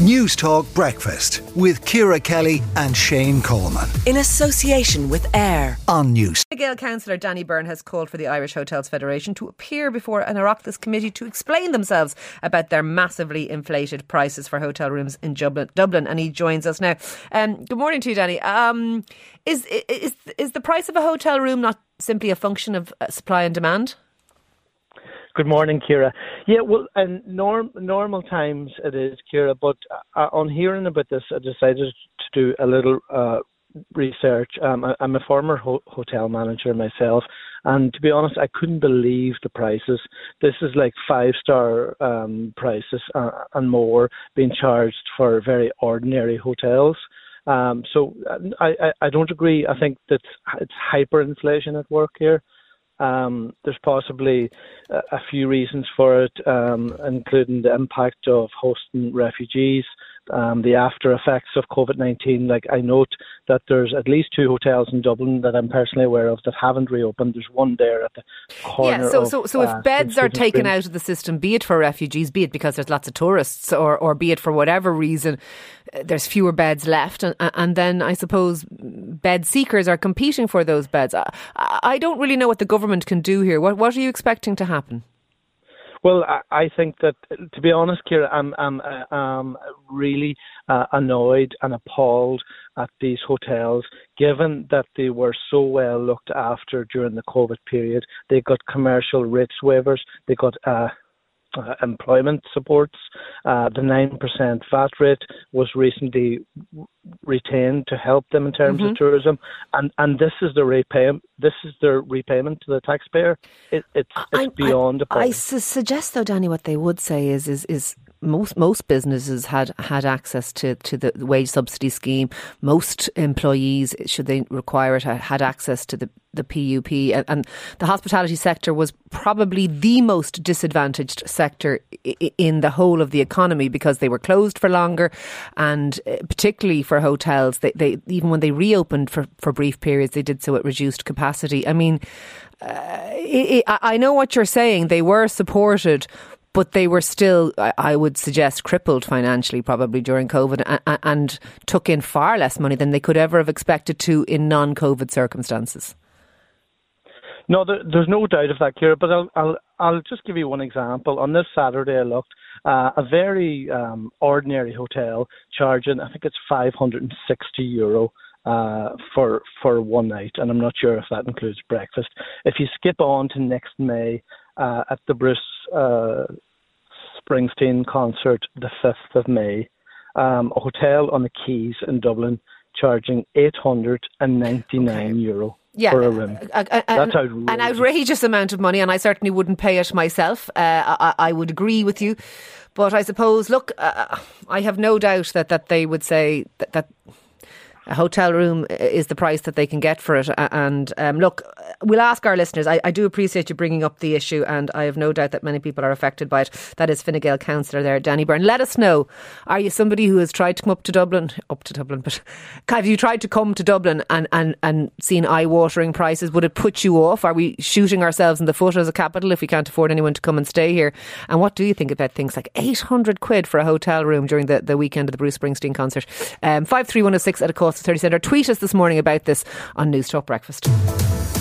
Newstalk Breakfast with Ciara Kelly and Shane Coleman. In association with AIR on News. Gael councillor Danny Byrne has called for the Irish Hotels Federation to appear before an Oireachtas committee to explain themselves about their massively inflated prices for hotel rooms in Dublin. Dublin and he joins us now. Um, good morning to you, Danny. Um, is, is, is the price of a hotel room not simply a function of uh, supply and demand? Good morning, Ciara. Yeah, well, in norm, normal times it is, Ciara, but uh, on hearing about this, I decided to do a little uh, research. Um, I, am a former ho- hotel manager myself, and to be honest, I couldn't believe the prices. This is like five star um, prices uh, and more being charged for very ordinary hotels. Um, so uh, I, I, I don't agree. I think that it's hyperinflation at work here. Um, there's possibly a, a, few reasons for it, um, including the impact of hosting refugees, um, the after effects of COVID 19. Like, I note that there's at least two hotels in Dublin that I'm personally aware of that haven't reopened. There's one there at the corner. Yeah, so, of, so, so if uh, beds are taken out of the system, be it for refugees, be it because there's lots of tourists, or, or be it for whatever reason, uh, there's fewer beds left. And, and then I suppose bed seekers are competing for those beds. I, I don't really know what the government can do here. What, what are you expecting to happen? Well, I, I think that, to be honest, Ciara, I'm, I'm, uh, I'm really uh, annoyed and appalled at these hotels, given that they were so well looked after during the COVID period. They got commercial rates waivers, they got uh, uh, employment supports. Uh, the 9% VAT rate was recently retained to help them in terms mm-hmm. of tourism, and, and this is the repayment. This is their repayment to the taxpayer. It, it's it's I, beyond. I, I su- suggest though, Danny, what they would say is is is most most businesses had had access to, to the wage subsidy scheme. Most employees, should they require it, had access to the, the PUP. And, and the hospitality sector was probably the most disadvantaged sector in the whole of the economy because they were closed for longer, and uh, particularly for hotels, they, they even when they reopened for, for brief periods, they did so at reduced capacity. I mean, uh, it, it, I know what you're saying. They were supported, but they were still, I would suggest, crippled financially probably during COVID and, and took in far less money than they could ever have expected to in non COVID circumstances. No, there, there's no doubt of that, Ciara. But I'll, I'll I'll just give you one example. On this Saturday, I looked uh, a very um, ordinary hotel charging, I think it's 560 euro uh, for for one night, and I'm not sure if that includes breakfast. If you skip on to next May uh, at the Bruce uh, Springsteen concert, the 5th of May, um, a hotel on the Quays in Dublin charging 899 okay. euro. Yeah, for a room. A, a, That's outrageous. An outrageous amount of money, and I certainly wouldn't pay it myself. Uh, I, I, would agree with you, but I suppose, look, uh, I have no doubt that, that they would say that, that a hotel room is the price that they can get for it. And um, look, we'll ask our listeners. I, I, do appreciate you bringing up the issue, and I have no doubt that many people are affected by it. That is Fine Gael councillor there, Danny Byrne. Let us know. Are you somebody who has tried to come up to Dublin? Up to Dublin, but have you tried to come to Dublin and, and, and seen eye watering prices? Would it put you off? Are we shooting ourselves in the foot as a capital if we can't afford anyone to come and stay here? And what do you think about things like 800 quid for a hotel room during the, the weekend of the Bruce Springsteen concert? Um, 53106 at a cost of 30 cents. Or tweet us this morning about this on Newstalk Breakfast.